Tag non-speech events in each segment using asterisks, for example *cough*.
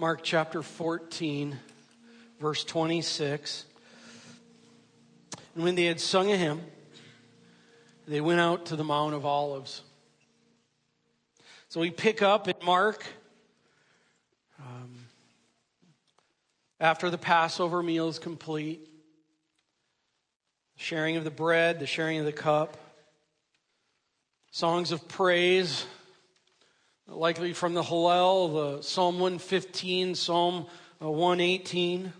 Mark chapter 14, verse 26. And when they had sung a hymn, they went out to the Mount of Olives. So we pick up in Mark um, after the Passover meal is complete, sharing of the bread, the sharing of the cup, songs of praise likely from the Hallel, the Psalm 115, Psalm uh, 118.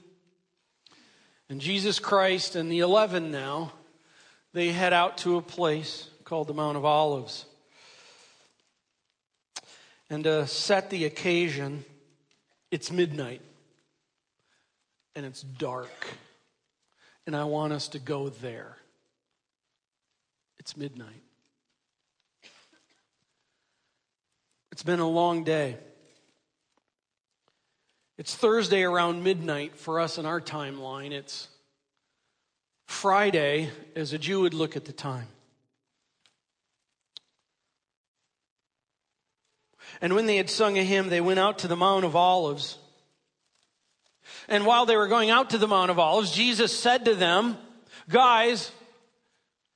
And Jesus Christ and the 11 now, they head out to a place called the Mount of Olives. And to set the occasion, it's midnight and it's dark. And I want us to go there. It's midnight. It's been a long day. It's Thursday around midnight for us in our timeline. It's Friday as a Jew would look at the time. And when they had sung a hymn, they went out to the Mount of Olives. And while they were going out to the Mount of Olives, Jesus said to them, Guys,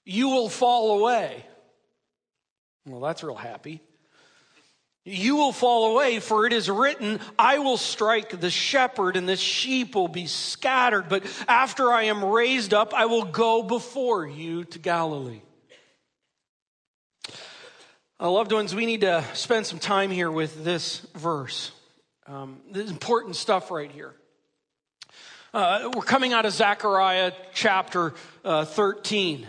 you will fall away. Well, that's real happy. You will fall away, for it is written, I will strike the shepherd, and the sheep will be scattered. But after I am raised up, I will go before you to Galilee. Uh, loved ones, we need to spend some time here with this verse. Um, this important stuff right here. Uh, we're coming out of Zechariah chapter uh, 13,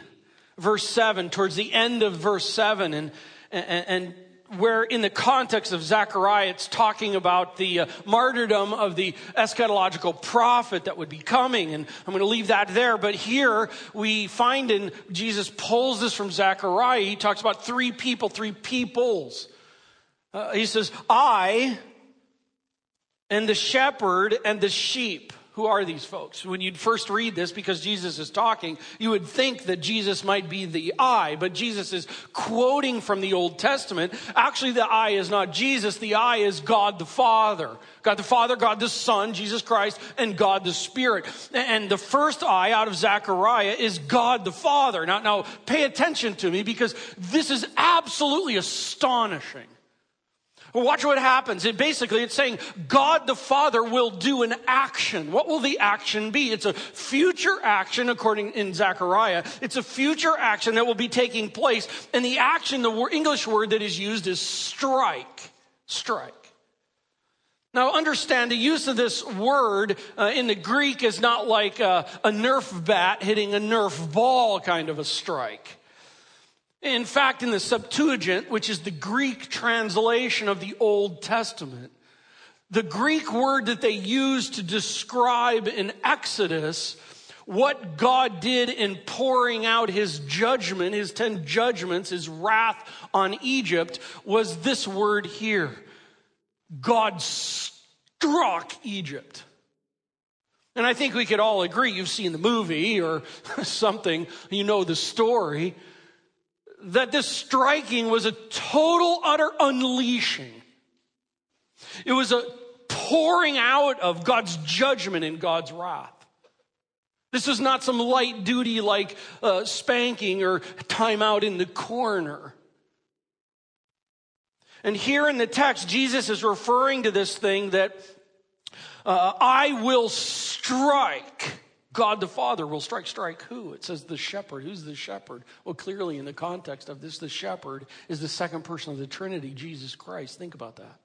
verse 7, towards the end of verse 7. And, and, and where in the context of Zechariah, it's talking about the uh, martyrdom of the eschatological prophet that would be coming. And I'm going to leave that there. But here we find in Jesus pulls this from Zechariah. He talks about three people, three peoples. Uh, he says, I and the shepherd and the sheep. Who are these folks? When you'd first read this, because Jesus is talking, you would think that Jesus might be the I, but Jesus is quoting from the Old Testament. Actually, the I is not Jesus, the I is God the Father. God the Father, God the Son, Jesus Christ, and God the Spirit. And the first I out of Zechariah is God the Father. Now, now pay attention to me because this is absolutely astonishing. Well, watch what happens. It basically, it's saying God the Father will do an action. What will the action be? It's a future action, according in Zechariah. It's a future action that will be taking place. And the action, the English word that is used is strike. Strike. Now, understand the use of this word uh, in the Greek is not like a, a Nerf bat hitting a Nerf ball kind of a strike. In fact, in the Septuagint, which is the Greek translation of the Old Testament, the Greek word that they use to describe in Exodus what God did in pouring out his judgment, his 10 judgments, his wrath on Egypt was this word here. God struck Egypt. And I think we could all agree, you've seen the movie or *laughs* something, you know the story that this striking was a total, utter unleashing. It was a pouring out of God's judgment and God's wrath. This is not some light duty like uh, spanking or time out in the corner. And here in the text, Jesus is referring to this thing that uh, I will strike God the Father will strike, strike who? It says the shepherd. Who's the shepherd? Well, clearly, in the context of this, the shepherd is the second person of the Trinity, Jesus Christ. Think about that.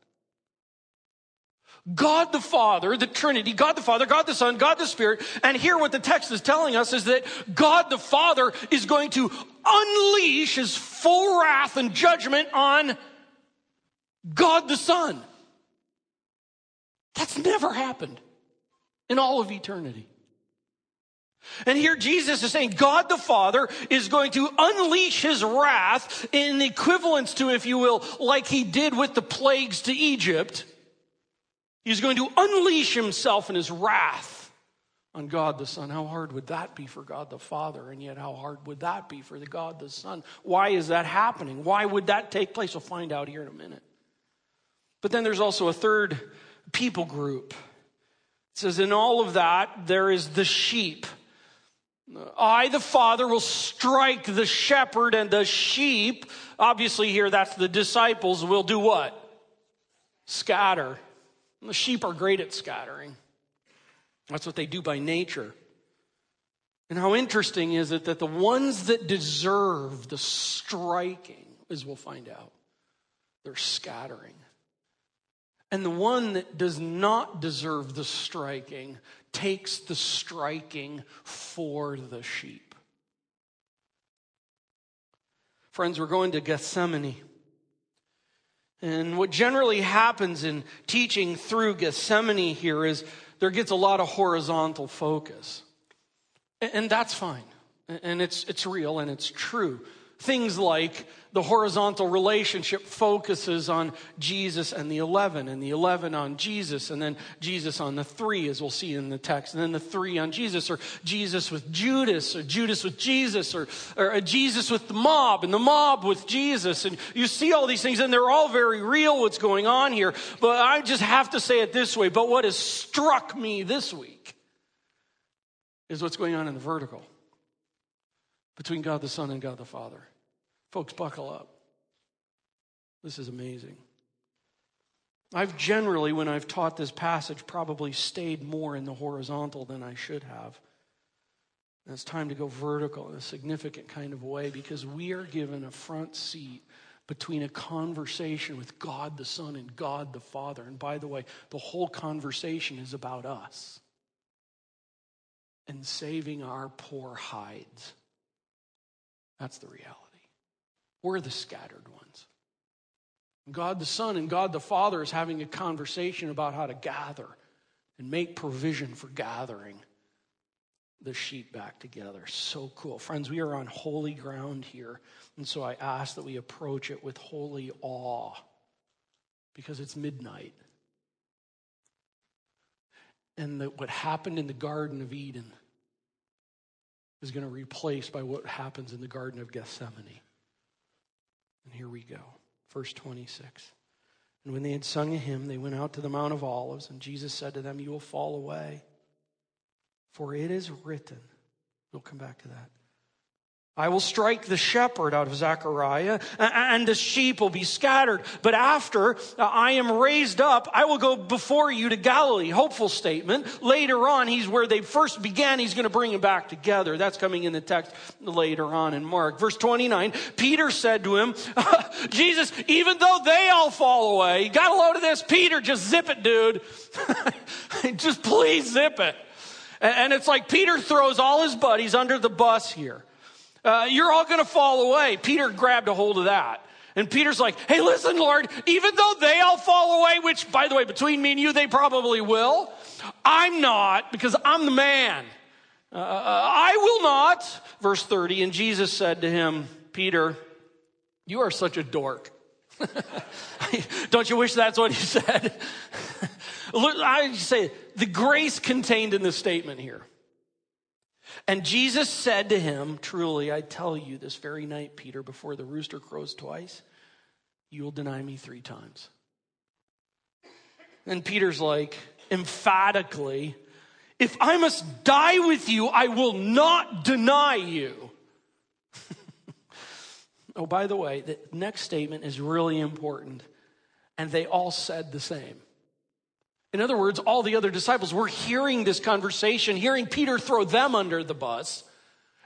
God the Father, the Trinity, God the Father, God the Son, God the Spirit. And here what the text is telling us is that God the Father is going to unleash his full wrath and judgment on God the Son. That's never happened in all of eternity. And here Jesus is saying God the Father is going to unleash his wrath in equivalence to, if you will, like he did with the plagues to Egypt. He's going to unleash himself in his wrath on God the Son. How hard would that be for God the Father? And yet, how hard would that be for the God the Son? Why is that happening? Why would that take place? We'll find out here in a minute. But then there's also a third people group. It says, in all of that, there is the sheep. I, the Father, will strike the shepherd and the sheep. Obviously, here that's the disciples will do what? Scatter. The sheep are great at scattering. That's what they do by nature. And how interesting is it that the ones that deserve the striking, as we'll find out, they're scattering. And the one that does not deserve the striking takes the striking for the sheep. Friends, we're going to Gethsemane. And what generally happens in teaching through Gethsemane here is there gets a lot of horizontal focus. And that's fine. And it's, it's real and it's true. Things like the horizontal relationship focuses on Jesus and the 11, and the 11 on Jesus, and then Jesus on the three, as we'll see in the text, and then the three on Jesus, or Jesus with Judas, or Judas with Jesus, or, or uh, Jesus with the mob, and the mob with Jesus. And you see all these things, and they're all very real what's going on here. But I just have to say it this way. But what has struck me this week is what's going on in the vertical between God the Son and God the Father. Folks, buckle up. This is amazing. I've generally, when I've taught this passage, probably stayed more in the horizontal than I should have. And it's time to go vertical in a significant kind of way because we are given a front seat between a conversation with God the Son and God the Father. And by the way, the whole conversation is about us and saving our poor hides. That's the reality. We're the scattered ones. God the Son and God the Father is having a conversation about how to gather and make provision for gathering the sheep back together. So cool. Friends, we are on holy ground here. And so I ask that we approach it with holy awe because it's midnight and that what happened in the Garden of Eden is going to replace by what happens in the Garden of Gethsemane. And here we go. Verse 26. And when they had sung a hymn, they went out to the Mount of Olives, and Jesus said to them, You will fall away, for it is written. We'll come back to that. I will strike the shepherd out of Zechariah, and the sheep will be scattered. But after uh, I am raised up, I will go before you to Galilee. Hopeful statement. Later on, he's where they first began. He's going to bring them back together. That's coming in the text later on in Mark. Verse 29, Peter said to him, *laughs* Jesus, even though they all fall away, you got a load of this? Peter, just zip it, dude. *laughs* just please zip it. And it's like Peter throws all his buddies under the bus here. Uh, you're all going to fall away. Peter grabbed a hold of that. And Peter's like, hey, listen, Lord, even though they all fall away, which, by the way, between me and you, they probably will, I'm not because I'm the man. Uh, I will not. Verse 30, and Jesus said to him, Peter, you are such a dork. *laughs* Don't you wish that's what he said? *laughs* I say the grace contained in this statement here. And Jesus said to him, Truly, I tell you, this very night, Peter, before the rooster crows twice, you will deny me three times. And Peter's like, emphatically, if I must die with you, I will not deny you. *laughs* oh, by the way, the next statement is really important. And they all said the same. In other words, all the other disciples were hearing this conversation, hearing Peter throw them under the bus.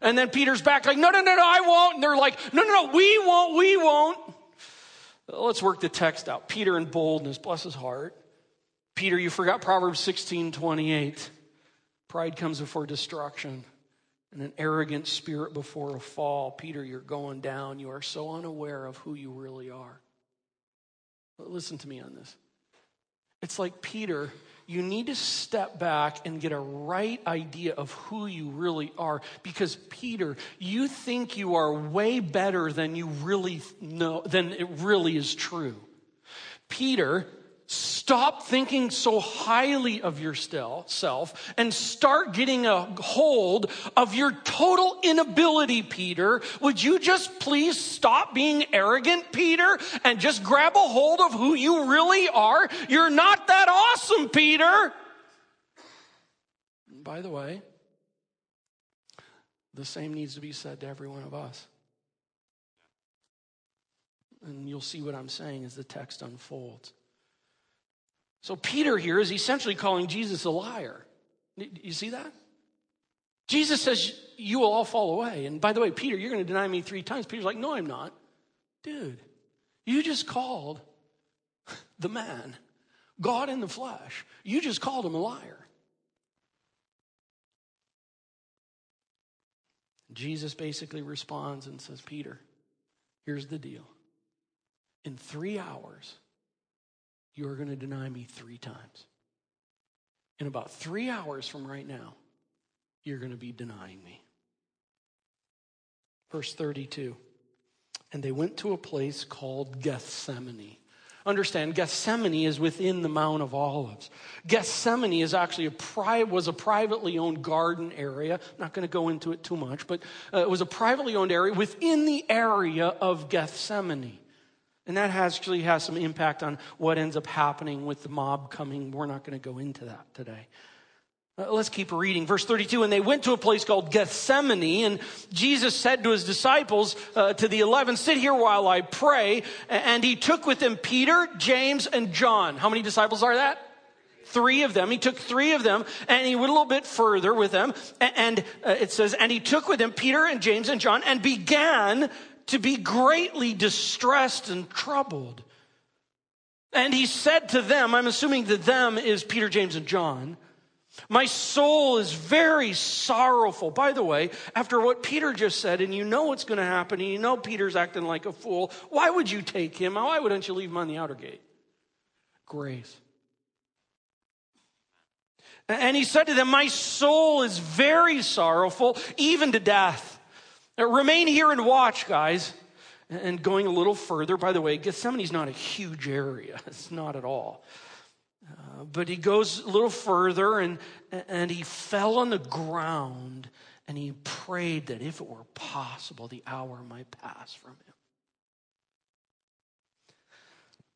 And then Peter's back like, no, no, no, no, I won't. And they're like, no, no, no, we won't, we won't. Let's work the text out. Peter in boldness, bless his heart. Peter, you forgot Proverbs 16, 28. Pride comes before destruction and an arrogant spirit before a fall. Peter, you're going down. You are so unaware of who you really are. But listen to me on this. It's like Peter, you need to step back and get a right idea of who you really are. Because, Peter, you think you are way better than you really know, than it really is true. Peter, Stop thinking so highly of yourself and start getting a hold of your total inability, Peter. Would you just please stop being arrogant, Peter, and just grab a hold of who you really are? You're not that awesome, Peter. By the way, the same needs to be said to every one of us. And you'll see what I'm saying as the text unfolds. So, Peter here is essentially calling Jesus a liar. You see that? Jesus says, You will all fall away. And by the way, Peter, you're going to deny me three times. Peter's like, No, I'm not. Dude, you just called the man, God in the flesh, you just called him a liar. Jesus basically responds and says, Peter, here's the deal. In three hours, you are going to deny me three times. In about three hours from right now, you're going to be denying me. Verse 32 And they went to a place called Gethsemane. Understand, Gethsemane is within the Mount of Olives. Gethsemane is actually a pri- was a privately owned garden area. I'm not going to go into it too much, but uh, it was a privately owned area within the area of Gethsemane. And that actually has some impact on what ends up happening with the mob coming. We're not going to go into that today. Uh, let's keep reading. Verse 32 And they went to a place called Gethsemane, and Jesus said to his disciples, uh, to the eleven, Sit here while I pray. And he took with him Peter, James, and John. How many disciples are that? Three of them. He took three of them, and he went a little bit further with them. And uh, it says, And he took with him Peter and James and John, and began to be greatly distressed and troubled. And he said to them, I'm assuming that them is Peter, James, and John. My soul is very sorrowful. By the way, after what Peter just said, and you know what's going to happen, and you know Peter's acting like a fool, why would you take him? Why wouldn't you leave him on the outer gate? Grace. And he said to them, My soul is very sorrowful, even to death. Remain here and watch, guys. And going a little further, by the way, Gethsemane's not a huge area. *laughs* It's not at all. Uh, but he goes a little further and, and he fell on the ground and he prayed that if it were possible, the hour might pass from him.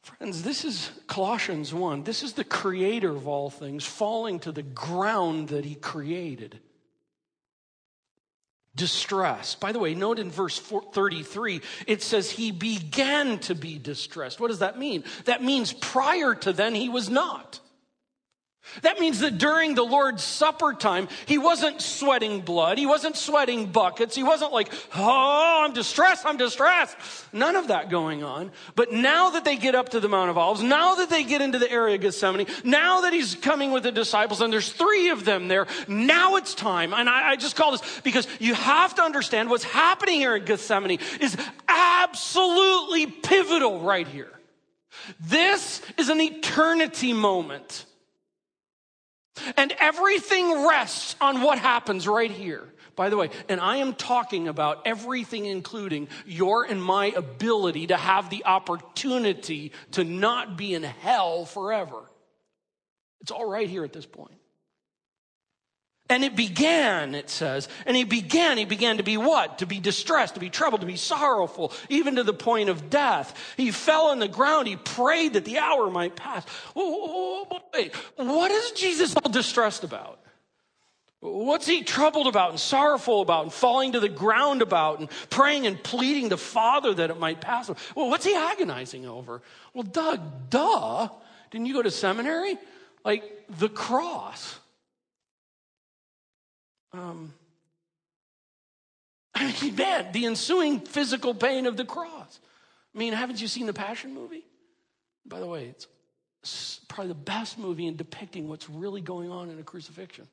Friends, this is Colossians 1. This is the creator of all things falling to the ground that he created distressed. By the way, note in verse 33, it says he began to be distressed. What does that mean? That means prior to then he was not. That means that during the Lord's Supper time, he wasn't sweating blood. He wasn't sweating buckets. He wasn't like, oh, I'm distressed, I'm distressed. None of that going on. But now that they get up to the Mount of Olives, now that they get into the area of Gethsemane, now that he's coming with the disciples, and there's three of them there, now it's time. And I, I just call this because you have to understand what's happening here in Gethsemane is absolutely pivotal right here. This is an eternity moment. And everything rests on what happens right here. By the way, and I am talking about everything, including your and my ability to have the opportunity to not be in hell forever. It's all right here at this point. And it began, it says, and he began, he began to be what? To be distressed, to be troubled, to be sorrowful, even to the point of death. He fell on the ground, he prayed that the hour might pass. Wait, what is Jesus all distressed about? What's he troubled about and sorrowful about and falling to the ground about and praying and pleading the Father that it might pass? Well, what's he agonizing over? Well, Doug, duh. Didn't you go to seminary? Like the cross. Um, I mean, *laughs* man, the ensuing physical pain of the cross. I mean, haven't you seen the Passion movie? By the way, it's probably the best movie in depicting what's really going on in a crucifixion.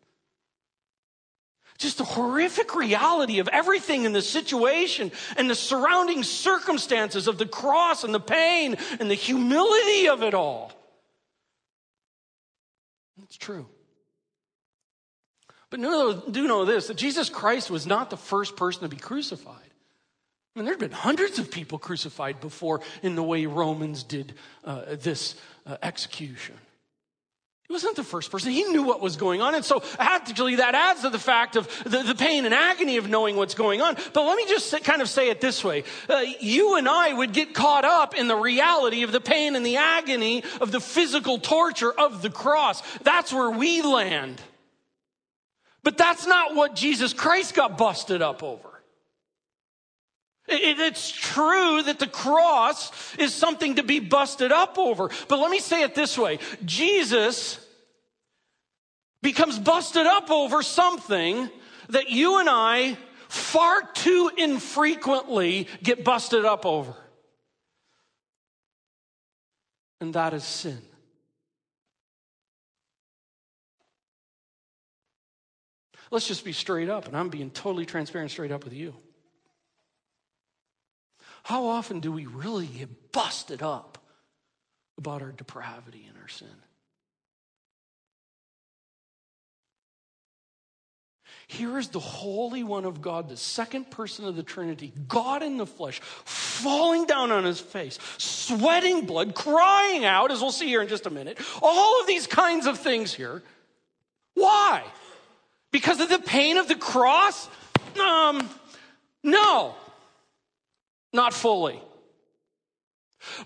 Just the horrific reality of everything in the situation and the surrounding circumstances of the cross and the pain and the humility of it all. It's true. But do know this that Jesus Christ was not the first person to be crucified. I mean, there had been hundreds of people crucified before in the way Romans did uh, this uh, execution. He wasn't the first person. He knew what was going on. And so actually that adds to the fact of the, the pain and agony of knowing what's going on. But let me just say, kind of say it this way. Uh, you and I would get caught up in the reality of the pain and the agony of the physical torture of the cross. That's where we land. But that's not what Jesus Christ got busted up over. It's true that the cross is something to be busted up over. But let me say it this way Jesus becomes busted up over something that you and I far too infrequently get busted up over. And that is sin. Let's just be straight up, and I'm being totally transparent straight up with you. How often do we really get busted up about our depravity and our sin? Here is the Holy One of God, the second person of the Trinity, God in the flesh, falling down on his face, sweating blood, crying out, as we'll see here in just a minute. All of these kinds of things here. Why? Because of the pain of the cross? Um, no. Not fully.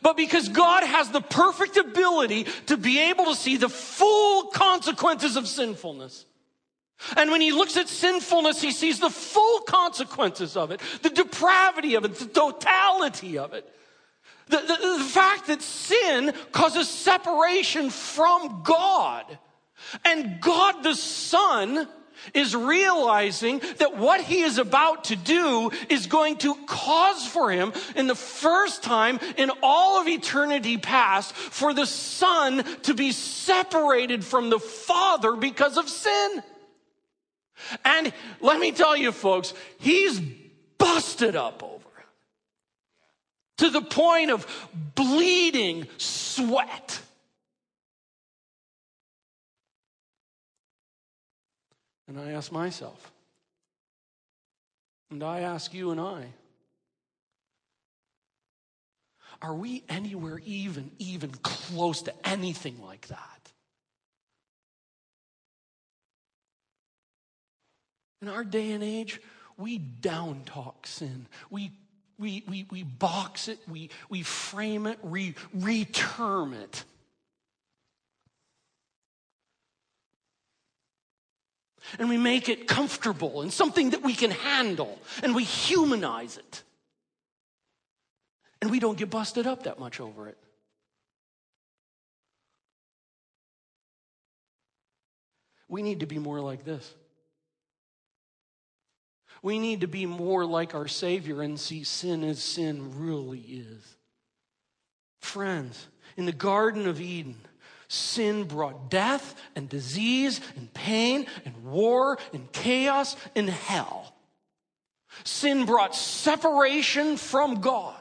But because God has the perfect ability to be able to see the full consequences of sinfulness. And when he looks at sinfulness, he sees the full consequences of it, the depravity of it, the totality of it. The, the, the fact that sin causes separation from God. And God the Son is realizing that what he is about to do is going to cause for him, in the first time in all of eternity past, for the Son to be separated from the Father because of sin. And let me tell you, folks, he's busted up over it to the point of bleeding sweat. And I ask myself, and I ask you and I, are we anywhere even, even close to anything like that? In our day and age, we down talk sin. We, we, we, we box it, we, we frame it, we reterm it. And we make it comfortable and something that we can handle and we humanize it. And we don't get busted up that much over it. We need to be more like this. We need to be more like our Savior and see sin as sin really is. Friends, in the Garden of Eden, Sin brought death and disease and pain and war and chaos and hell. Sin brought separation from God.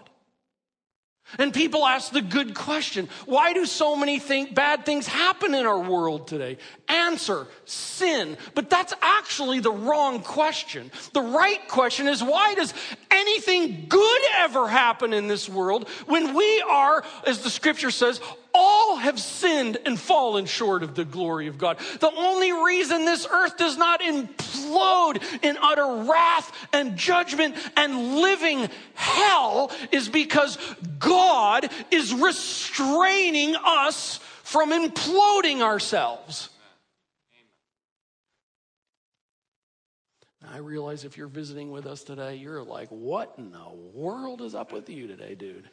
And people ask the good question why do so many think bad things happen in our world today? Answer sin. But that's actually the wrong question. The right question is why does anything good ever happen in this world when we are, as the scripture says, all have sinned and fallen short of the glory of God. The only reason this earth does not implode in utter wrath and judgment and living hell is because God is restraining us from imploding ourselves. I realize if you're visiting with us today, you're like, what in the world is up with you today, dude?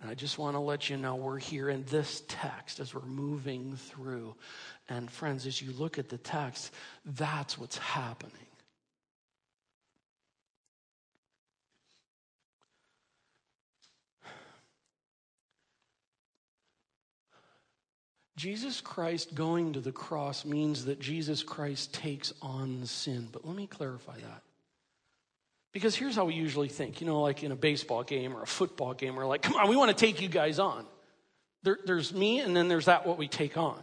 And I just want to let you know we're here in this text as we're moving through. And friends, as you look at the text, that's what's happening. Jesus Christ going to the cross means that Jesus Christ takes on sin. But let me clarify that. Because here's how we usually think, you know, like in a baseball game or a football game, we're like, come on, we want to take you guys on. There, there's me, and then there's that what we take on.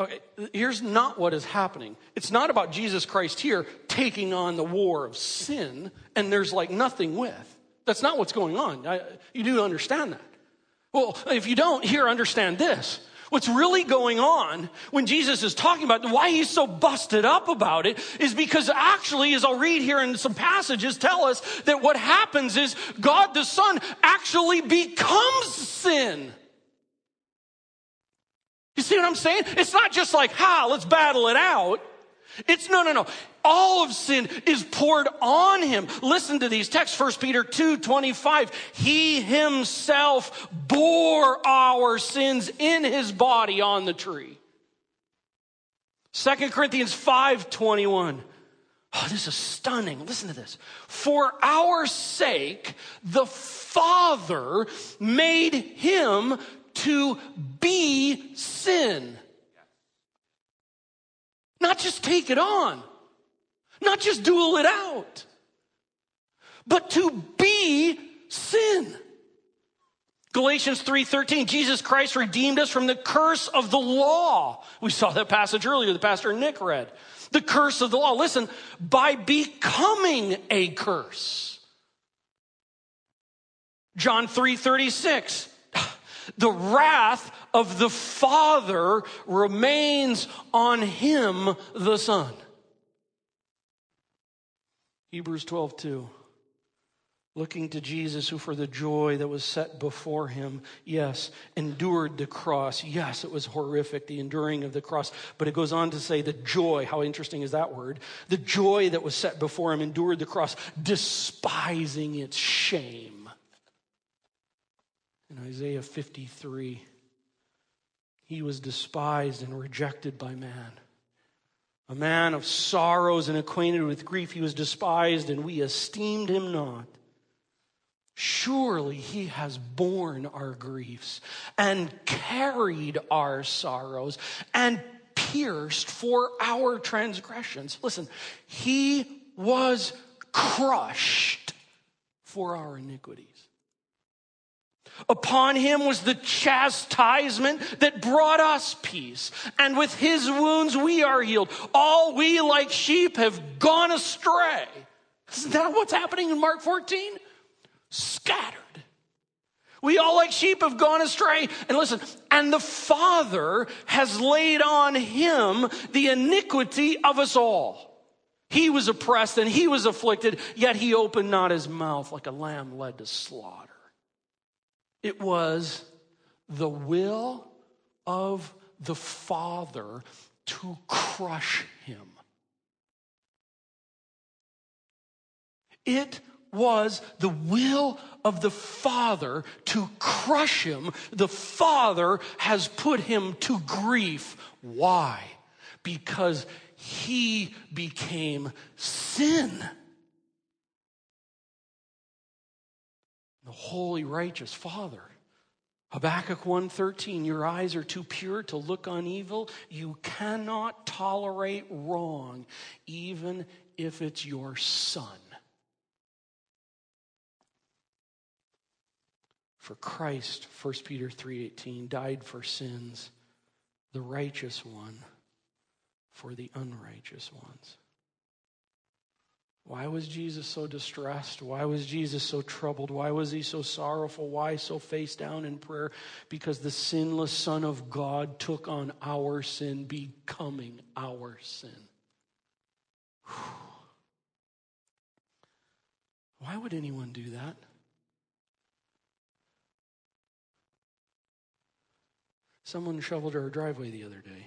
Okay, here's not what is happening. It's not about Jesus Christ here taking on the war of sin, and there's like nothing with. That's not what's going on. I, you do understand that. Well, if you don't, here, understand this. What's really going on when Jesus is talking about why he's so busted up about it is because actually, as I'll read here in some passages, tell us that what happens is God the Son actually becomes sin. You see what I'm saying? It's not just like, ha, let's battle it out. It's no, no, no. All of sin is poured on him. Listen to these texts. 1 Peter 2, 25. He himself bore our sins in his body on the tree. 2 Corinthians 5, 21. Oh, this is stunning. Listen to this. For our sake, the Father made him to be sin not just take it on, not just duel it out, but to be sin. Galatians 3:13 Jesus Christ redeemed us from the curse of the law. We saw that passage earlier the pastor Nick read. The curse of the law. Listen, by becoming a curse. John 3:36 *sighs* the wrath of the Father remains on him, the Son. Hebrews 12, 2. Looking to Jesus, who for the joy that was set before him, yes, endured the cross. Yes, it was horrific, the enduring of the cross. But it goes on to say the joy, how interesting is that word? The joy that was set before him endured the cross, despising its shame in Isaiah 53, he was despised and rejected by man. A man of sorrows and acquainted with grief, he was despised, and we esteemed him not. Surely he has borne our griefs and carried our sorrows and pierced for our transgressions. Listen, he was crushed for our iniquities. Upon him was the chastisement that brought us peace. And with his wounds we are healed. All we like sheep have gone astray. Isn't that what's happening in Mark 14? Scattered. We all like sheep have gone astray. And listen, and the Father has laid on him the iniquity of us all. He was oppressed and he was afflicted, yet he opened not his mouth like a lamb led to slaughter. It was the will of the Father to crush him. It was the will of the Father to crush him. The Father has put him to grief. Why? Because he became sin. The holy righteous father. Habakkuk 1.13 your eyes are too pure to look on evil. You cannot tolerate wrong even if it's your son. For christ 1 peter 3.18 died for sins the righteous one for the unrighteous ones why was Jesus so distressed? Why was Jesus so troubled? Why was he so sorrowful? Why so face down in prayer? Because the sinless Son of God took on our sin, becoming our sin. Why would anyone do that? Someone shoveled our driveway the other day.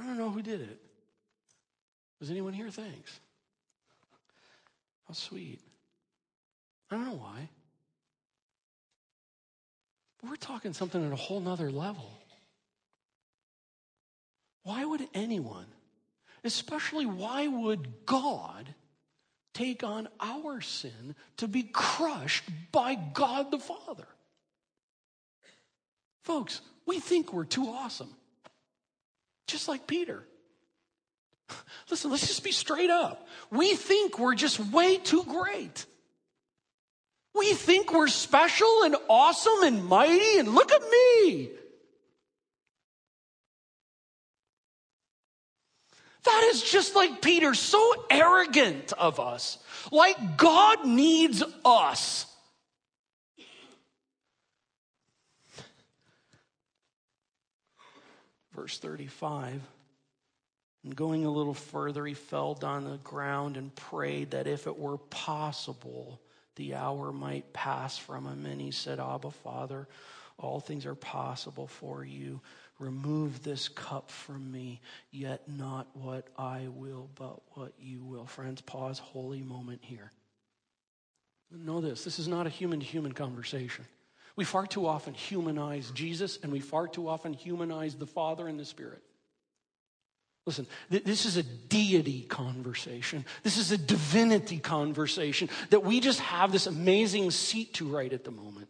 I don't know who did it. Was anyone here? Thanks. How sweet. I don't know why. But we're talking something at a whole nother level. Why would anyone, especially why would God, take on our sin to be crushed by God the Father? Folks, we think we're too awesome. Just like Peter. *laughs* Listen, let's just be straight up. We think we're just way too great. We think we're special and awesome and mighty, and look at me. That is just like Peter, so arrogant of us. Like God needs us. Verse 35. And going a little further, he fell down on the ground and prayed that if it were possible, the hour might pass from him. And he said, Abba, Father, All things are possible for you. Remove this cup from me, yet not what I will, but what you will. Friends, pause, holy moment here. Know this this is not a human to human conversation. We far too often humanize Jesus and we far too often humanize the Father and the Spirit. Listen, this is a deity conversation. This is a divinity conversation that we just have this amazing seat to right at the moment.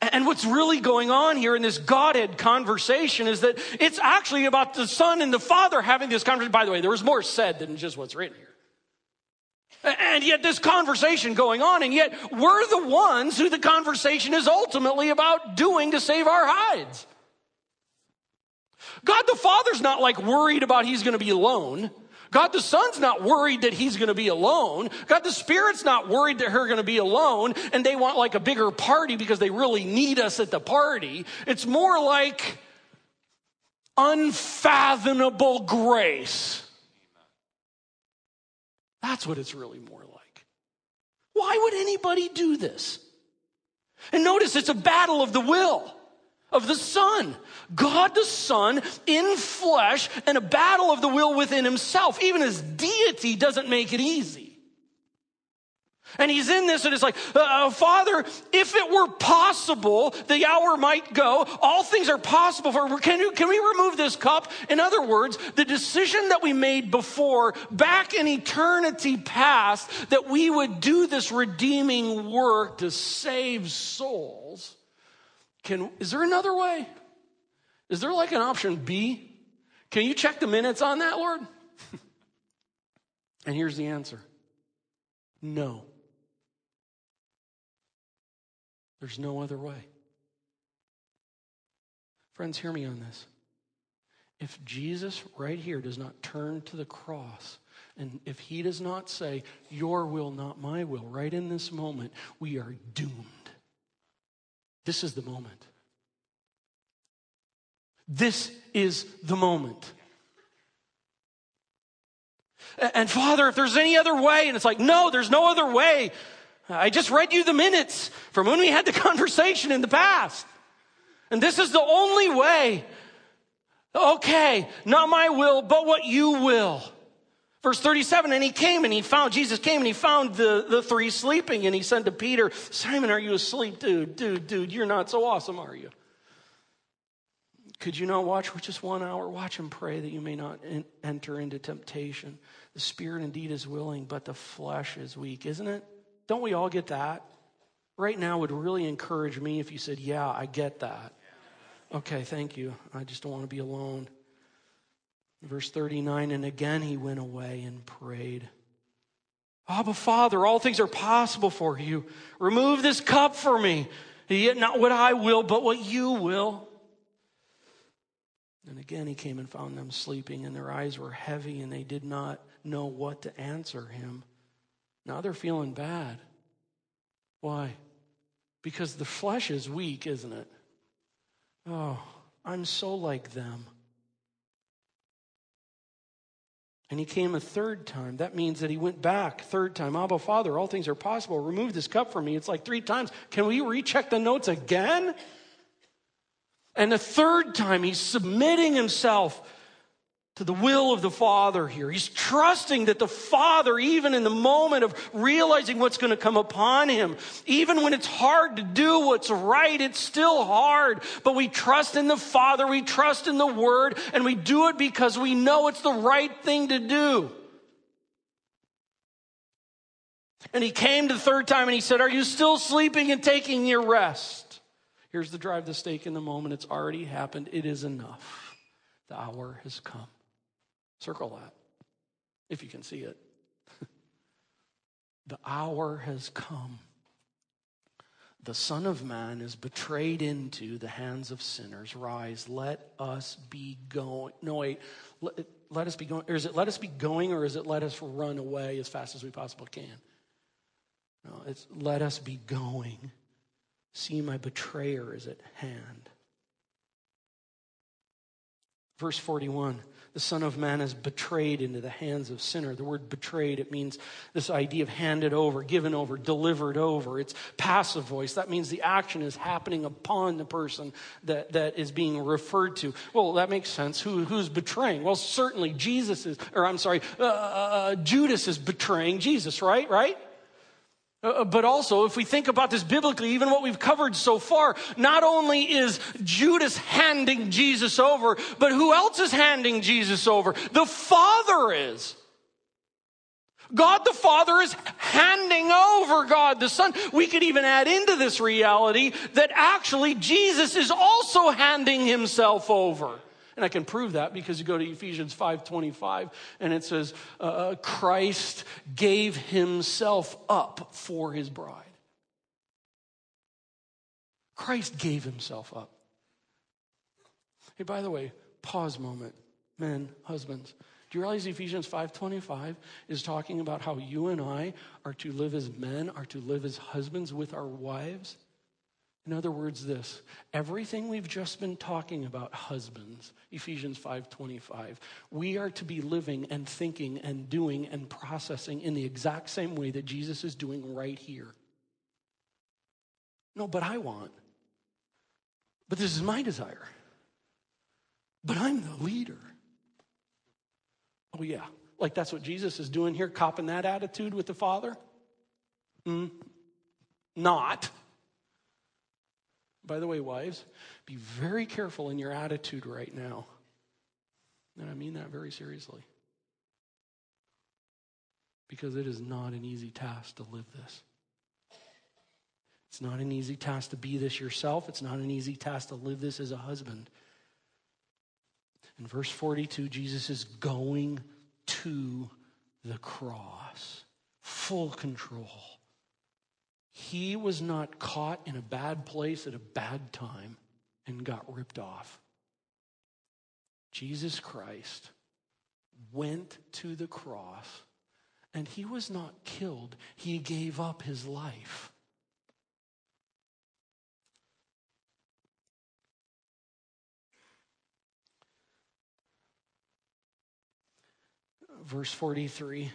And what's really going on here in this Godhead conversation is that it's actually about the Son and the Father having this conversation. By the way, there was more said than just what's written here. And yet, this conversation going on, and yet we're the ones who the conversation is ultimately about doing to save our hides. God the Father's not like worried about he's going to be alone. God the Son's not worried that he's going to be alone. God the Spirit's not worried that they're going to be alone and they want like a bigger party because they really need us at the party. It's more like unfathomable grace. That's what it's really more like. Why would anybody do this? And notice it's a battle of the will of the Son. God the Son in flesh and a battle of the will within himself. Even his deity doesn't make it easy. And he's in this, and it's like, uh, Father, if it were possible, the hour might go. All things are possible for. Can, you, can we remove this cup? In other words, the decision that we made before, back in eternity past, that we would do this redeeming work to save souls. Can is there another way? Is there like an option B? Can you check the minutes on that, Lord? *laughs* and here's the answer no. There's no other way. Friends, hear me on this. If Jesus right here does not turn to the cross, and if he does not say, Your will, not my will, right in this moment, we are doomed. This is the moment. This is the moment. And Father, if there's any other way, and it's like, no, there's no other way. I just read you the minutes from when we had the *laughs* conversation in the past. And this is the only way. Okay, not my will, but what you will. Verse 37, and he came and he found, Jesus came and he found the, the three sleeping and he said to Peter, Simon, are you asleep? Dude, dude, dude, you're not so awesome, are you? Could you not watch for just one hour? Watch and pray that you may not in, enter into temptation. The spirit indeed is willing, but the flesh is weak, isn't it? Don't we all get that? Right now would really encourage me if you said, Yeah, I get that. Okay, thank you. I just don't want to be alone. Verse 39 And again he went away and prayed. Abba, Father, all things are possible for you. Remove this cup for me. Yet not what I will, but what you will. And again he came and found them sleeping, and their eyes were heavy, and they did not know what to answer him. Now they're feeling bad. Why? Because the flesh is weak, isn't it? Oh, I'm so like them. And he came a third time. That means that he went back third time. Abba, Father, all things are possible. Remove this cup from me. It's like three times. Can we recheck the notes again? And the third time, he's submitting himself to the will of the Father here. He's trusting that the Father, even in the moment of realizing what's going to come upon him, even when it's hard to do what's right, it's still hard. But we trust in the Father, we trust in the Word, and we do it because we know it's the right thing to do. And he came the third time and he said, Are you still sleeping and taking your rest? Here's the drive the stake in the moment. It's already happened. It is enough. The hour has come. Circle that if you can see it. the hour has come. The Son of Man is betrayed into the hands of sinners. Rise, let us be going. No, wait. Let, let us be going. Or is it let us be going or is it let us run away as fast as we possibly can? No, it's let us be going. See, my betrayer is at hand. Verse 41 the Son of Man is betrayed into the hands of sinner. The word betrayed, it means this idea of handed over, given over, delivered over. It's passive voice. That means the action is happening upon the person that, that is being referred to. Well, that makes sense. Who, who's betraying? Well, certainly Jesus is, or I'm sorry, uh, uh, uh Judas is betraying Jesus, right? Right? Uh, uh, but also, if we think about this biblically, even what we've covered so far, not only is Judas handing Jesus over, but who else is handing Jesus over? The Father is. God the Father is handing over God the Son. We could even add into this reality that actually Jesus is also handing himself over. And I can prove that because you go to Ephesians 5:25 and it says uh, uh, Christ gave himself up for his bride. Christ gave himself up. Hey, by the way, pause moment. Men, husbands, do you realize Ephesians 5:25 is talking about how you and I are to live as men, are to live as husbands with our wives? In other words, this everything we've just been talking about, husbands, Ephesians 5:25, we are to be living and thinking and doing and processing in the exact same way that Jesus is doing right here. No, but I want. But this is my desire. But I'm the leader. Oh, yeah. Like that's what Jesus is doing here, copping that attitude with the Father? Mm, not. By the way, wives, be very careful in your attitude right now. And I mean that very seriously. Because it is not an easy task to live this. It's not an easy task to be this yourself. It's not an easy task to live this as a husband. In verse 42, Jesus is going to the cross, full control. He was not caught in a bad place at a bad time and got ripped off. Jesus Christ went to the cross and he was not killed, he gave up his life. Verse 43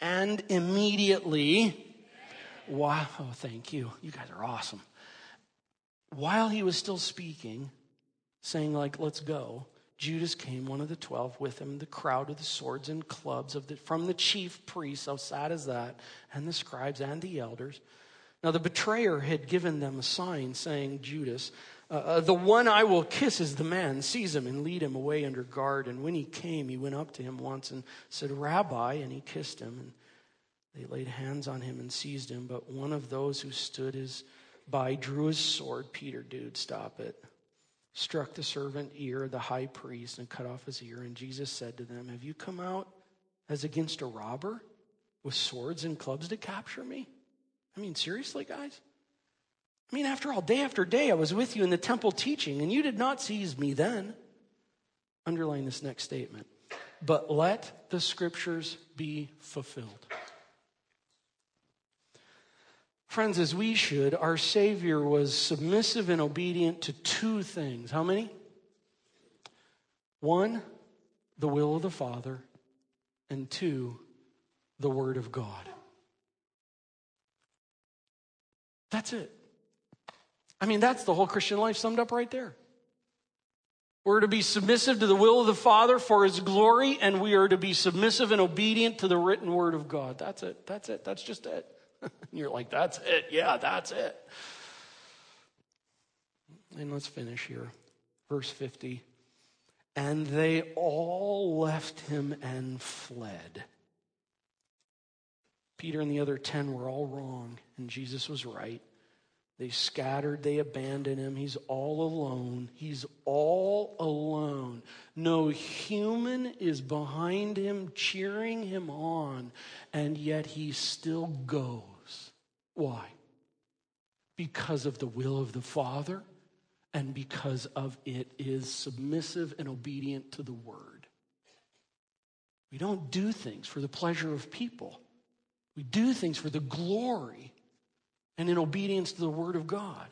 And immediately Wow, oh, thank you. You guys are awesome. While he was still speaking, saying, like, let's go, Judas came, one of the twelve, with him, the crowd with the swords and clubs of the, from the chief priests, how sad is that, and the scribes and the elders. Now, the betrayer had given them a sign saying, Judas, uh, uh, the one I will kiss is the man. Seize him and lead him away under guard. And when he came, he went up to him once and said, Rabbi, and he kissed him. And they laid hands on him and seized him, but one of those who stood his by drew his sword. Peter, dude, stop it. Struck the servant ear of the high priest and cut off his ear. And Jesus said to them, Have you come out as against a robber with swords and clubs to capture me? I mean, seriously, guys? I mean, after all, day after day, I was with you in the temple teaching, and you did not seize me then. Underline this next statement. But let the scriptures be fulfilled. Friends, as we should, our Savior was submissive and obedient to two things. How many? One, the will of the Father, and two, the Word of God. That's it. I mean, that's the whole Christian life summed up right there. We're to be submissive to the will of the Father for His glory, and we are to be submissive and obedient to the written Word of God. That's it. That's it. That's just it. *laughs* You're like, that's it. Yeah, that's it. And let's finish here. Verse 50. And they all left him and fled. Peter and the other 10 were all wrong, and Jesus was right. They scattered, they abandoned him. He's all alone. He's all alone. No human is behind him, cheering him on, and yet he still goes. Why? Because of the will of the Father and because of it is submissive and obedient to the Word. We don't do things for the pleasure of people. We do things for the glory and in obedience to the Word of God.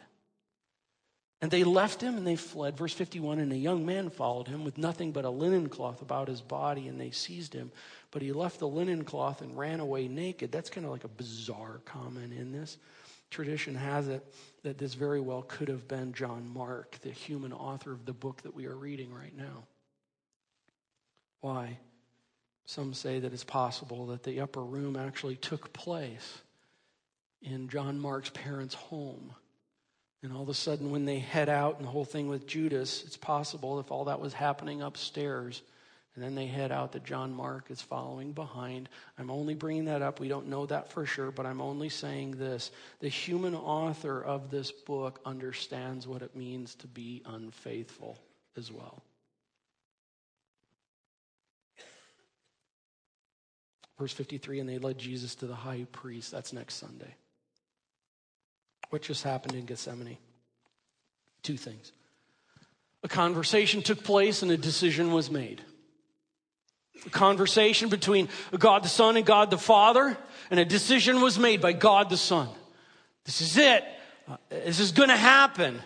And they left him and they fled. Verse 51 And a young man followed him with nothing but a linen cloth about his body, and they seized him. But he left the linen cloth and ran away naked. That's kind of like a bizarre comment in this. Tradition has it that this very well could have been John Mark, the human author of the book that we are reading right now. Why? Some say that it's possible that the upper room actually took place in John Mark's parents' home and all of a sudden, when they head out and the whole thing with Judas, it's possible if all that was happening upstairs, and then they head out that John Mark is following behind. I'm only bringing that up. We don't know that for sure, but I'm only saying this. The human author of this book understands what it means to be unfaithful as well. Verse 53 and they led Jesus to the high priest. That's next Sunday. What just happened in Gethsemane? Two things. A conversation took place and a decision was made. A conversation between God the Son and God the Father, and a decision was made by God the Son. This is it. Uh, this is going to happen.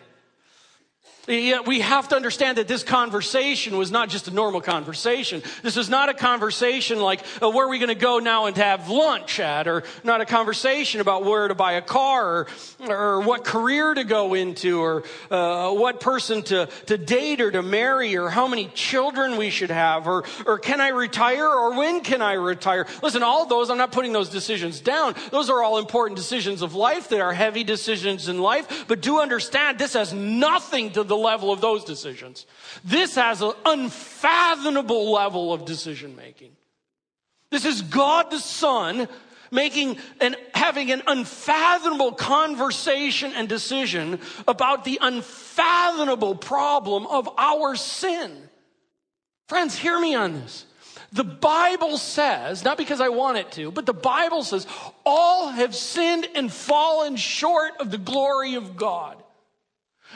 We have to understand that this conversation was not just a normal conversation. This is not a conversation like, oh, where are we going to go now and have lunch at? Or not a conversation about where to buy a car or, or what career to go into or uh, what person to, to date or to marry or how many children we should have or, or can I retire or when can I retire? Listen, all those, I'm not putting those decisions down. Those are all important decisions of life. They are heavy decisions in life. But do understand this has nothing to the the level of those decisions. This has an unfathomable level of decision making. This is God the Son making and having an unfathomable conversation and decision about the unfathomable problem of our sin. Friends, hear me on this. The Bible says, not because I want it to, but the Bible says, all have sinned and fallen short of the glory of God.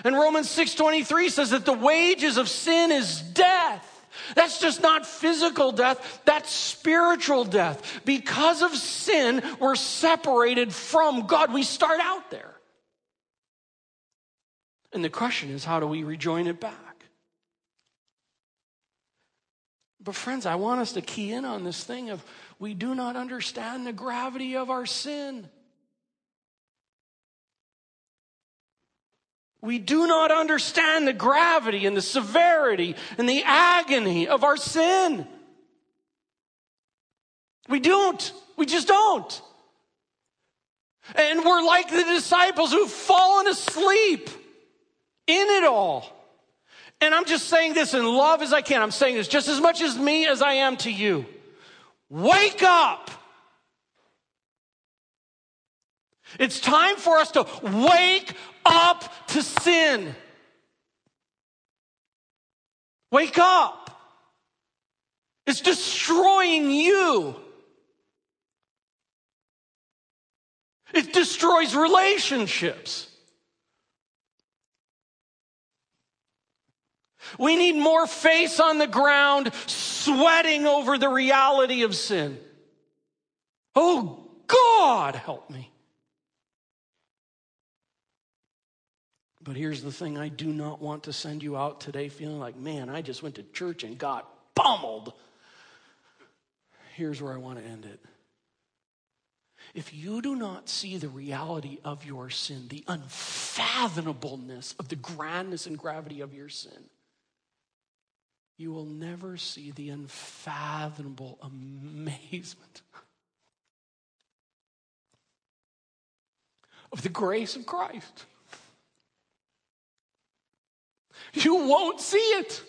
And Romans 6:23 says that the wages of sin is death. That's just not physical death, that's spiritual death. Because of sin, we're separated from God. We start out there. And the question is, how do we rejoin it back? But, friends, I want us to key in on this thing of we do not understand the gravity of our sin. We do not understand the gravity and the severity and the agony of our sin. We don't. We just don't. And we're like the disciples who've fallen asleep in it all. And I'm just saying this in love as I can. I'm saying this just as much as me as I am to you. Wake up. It's time for us to wake up to sin. Wake up. It's destroying you. It destroys relationships. We need more face on the ground, sweating over the reality of sin. Oh, God, help me. But here's the thing I do not want to send you out today feeling like, man, I just went to church and got pummeled. Here's where I want to end it. If you do not see the reality of your sin, the unfathomableness of the grandness and gravity of your sin, you will never see the unfathomable amazement of the grace of Christ. You won't see it.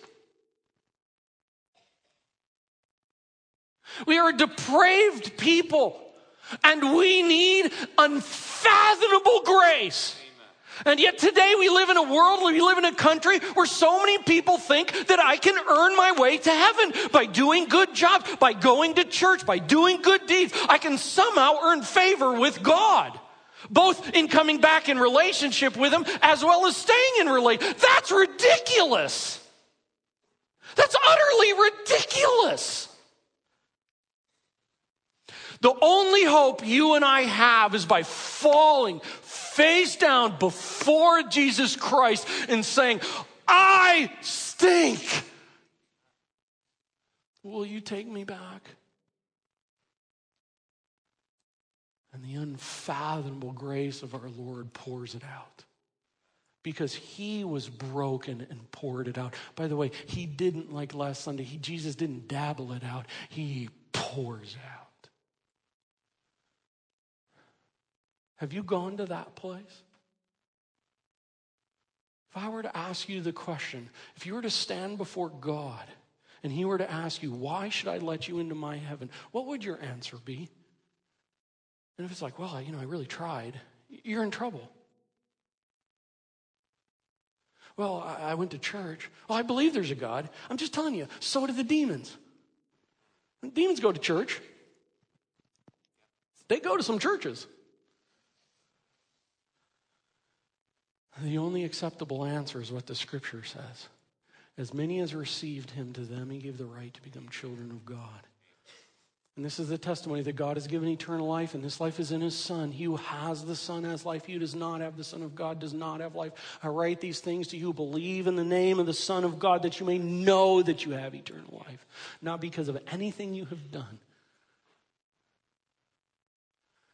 We are a depraved people and we need unfathomable grace. And yet today we live in a world, we live in a country where so many people think that I can earn my way to heaven by doing good jobs, by going to church, by doing good deeds. I can somehow earn favor with God both in coming back in relationship with Him as well as staying in relationship. That's ridiculous. That's utterly ridiculous. The only hope you and I have is by falling, face down before Jesus Christ and saying, I stink. Will you take me back? And the unfathomable grace of our Lord pours it out because he was broken and poured it out. By the way, he didn't like last Sunday, he, Jesus didn't dabble it out, he pours out. Have you gone to that place? If I were to ask you the question, if you were to stand before God and he were to ask you, why should I let you into my heaven? What would your answer be? And if it's like, well, you know, I really tried, you're in trouble. Well, I went to church. Well, I believe there's a God. I'm just telling you, so do the demons. Demons go to church. They go to some churches. The only acceptable answer is what the scripture says. As many as received him, to them he gave the right to become children of God. And this is the testimony that God has given eternal life, and this life is in his Son. He who has the Son has life. He who does not have the Son of God does not have life. I write these things to you. Believe in the name of the Son of God that you may know that you have eternal life, not because of anything you have done.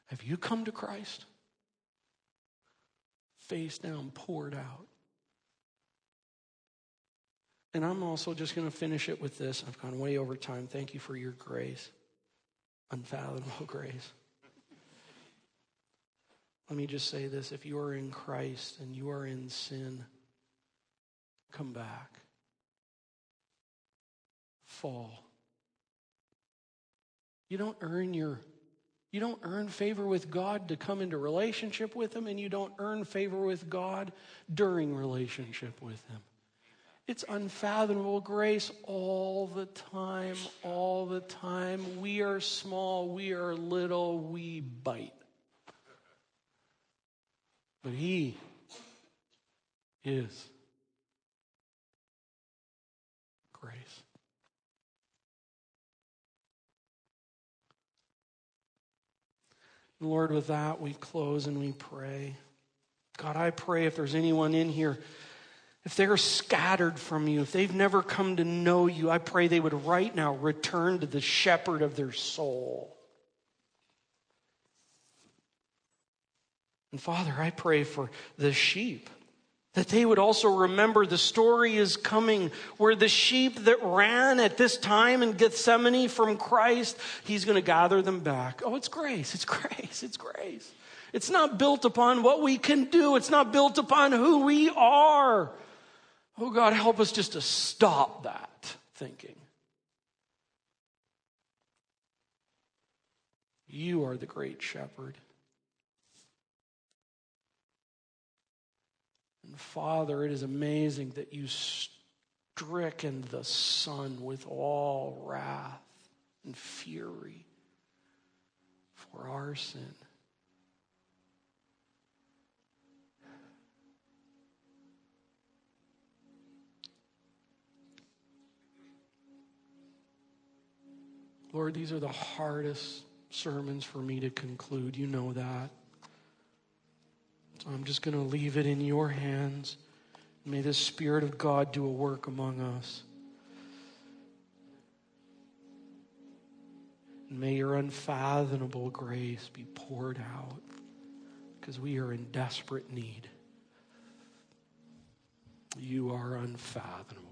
Have you come to Christ? Face down, poured out. And I'm also just going to finish it with this. I've gone way over time. Thank you for your grace unfathomable *laughs* grace. Let me just say this if you are in Christ and you are in sin, come back. Fall. You don't earn your you don't earn favor with God to come into relationship with him and you don't earn favor with God during relationship with him. It's unfathomable grace all the time, all the time. We are small, we are little, we bite. But He is grace. Lord, with that, we close and we pray. God, I pray if there's anyone in here if they're scattered from you, if they've never come to know you, I pray they would right now return to the shepherd of their soul. And Father, I pray for the sheep that they would also remember the story is coming where the sheep that ran at this time in Gethsemane from Christ, he's going to gather them back. Oh, it's grace, it's *laughs* grace, it's grace. It's not built upon what we can do, it's not built upon who we are. Oh God, help us just to stop that thinking. You are the great shepherd. And Father, it is amazing that you stricken the Son with all wrath and fury for our sin. Lord, these are the hardest sermons for me to conclude. You know that. So I'm just going to leave it in your hands. May the Spirit of God do a work among us. And may your unfathomable grace be poured out because we are in desperate need. You are unfathomable.